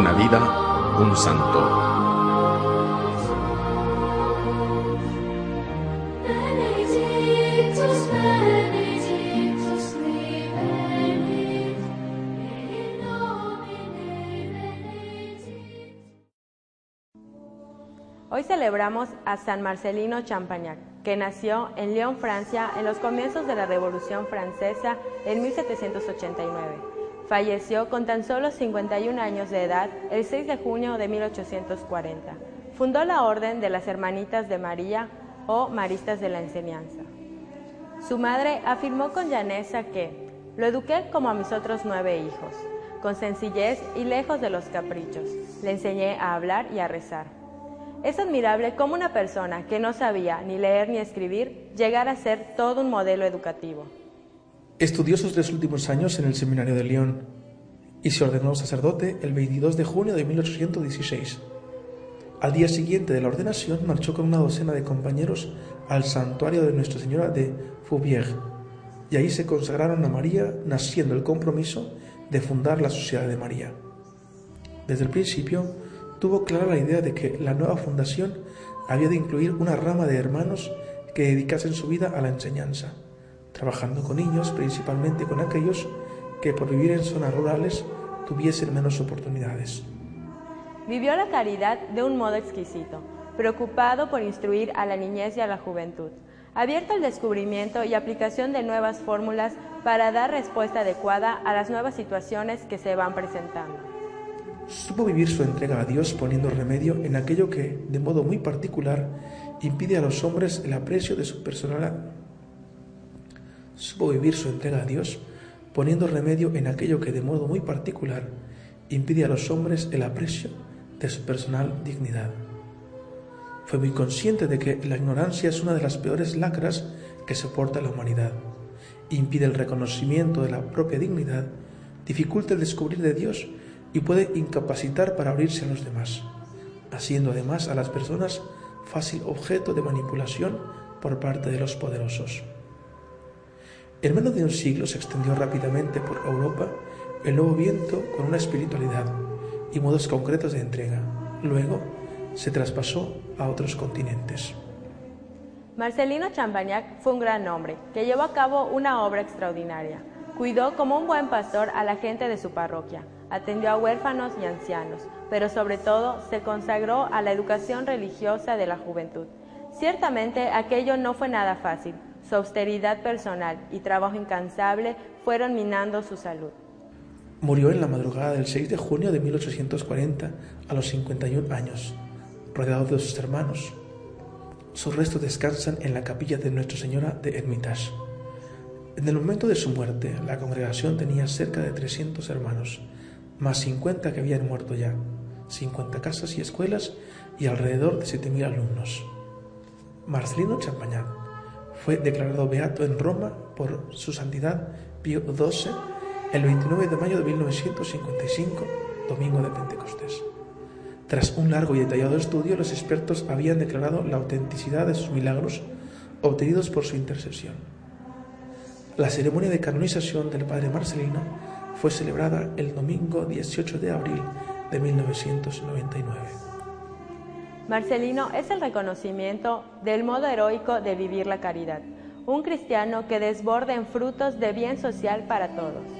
Una vida, un santo. Hoy celebramos a San Marcelino Champagnac, que nació en Lyon, Francia, en los comienzos de la Revolución Francesa en 1789. Falleció con tan solo 51 años de edad el 6 de junio de 1840. Fundó la Orden de las Hermanitas de María o Maristas de la Enseñanza. Su madre afirmó con llaneza que lo eduqué como a mis otros nueve hijos, con sencillez y lejos de los caprichos. Le enseñé a hablar y a rezar. Es admirable cómo una persona que no sabía ni leer ni escribir llegara a ser todo un modelo educativo. Estudió sus tres últimos años en el seminario de Lyon y se ordenó sacerdote el 22 de junio de 1816. Al día siguiente de la ordenación marchó con una docena de compañeros al santuario de Nuestra Señora de Faubières y ahí se consagraron a María, naciendo el compromiso de fundar la Sociedad de María. Desde el principio tuvo clara la idea de que la nueva fundación había de incluir una rama de hermanos que dedicasen su vida a la enseñanza, trabajando con niños, principalmente con aquellos que por vivir en zonas rurales tuviesen menos oportunidades. Vivió la caridad de un modo exquisito, preocupado por instruir a la niñez y a la juventud, abierto al descubrimiento y aplicación de nuevas fórmulas para dar respuesta adecuada a las nuevas situaciones que se van presentando. Supo vivir su entrega a Dios poniendo remedio en aquello que, de modo muy particular, impide a los hombres el aprecio de su personalidad. Supo vivir su entrega a Dios poniendo remedio en aquello que, de modo muy particular, impide a los hombres el aprecio de su personal dignidad. Fue muy consciente de que la ignorancia es una de las peores lacras que soporta la humanidad. Impide el reconocimiento de la propia dignidad, dificulta el descubrir de Dios y puede incapacitar para abrirse a los demás, haciendo además a las personas fácil objeto de manipulación por parte de los poderosos. En menos de un siglo se extendió rápidamente por Europa el nuevo viento con una espiritualidad y modos concretos de entrega. Luego se traspasó a otros continentes. Marcelino Champagnac fue un gran hombre que llevó a cabo una obra extraordinaria. Cuidó como un buen pastor a la gente de su parroquia, atendió a huérfanos y ancianos, pero sobre todo se consagró a la educación religiosa de la juventud. Ciertamente aquello no fue nada fácil. Su austeridad personal y trabajo incansable fueron minando su salud. Murió en la madrugada del 6 de junio de 1840 a los 51 años, rodeado de sus hermanos. Sus restos descansan en la capilla de Nuestra Señora de Hermitage. En el momento de su muerte, la congregación tenía cerca de 300 hermanos, más 50 que habían muerto ya, 50 casas y escuelas y alrededor de 7.000 alumnos. Marcelino Champagnat fue declarado beato en Roma por su santidad Pío XII el 29 de mayo de 1955, domingo de Pentecostés. Tras un largo y detallado estudio, los expertos habían declarado la autenticidad de sus milagros obtenidos por su intercesión. La ceremonia de canonización del padre Marcelino fue celebrada el domingo 18 de abril de 1999. Marcelino es el reconocimiento del modo heroico de vivir la caridad, un cristiano que desborde en frutos de bien social para todos.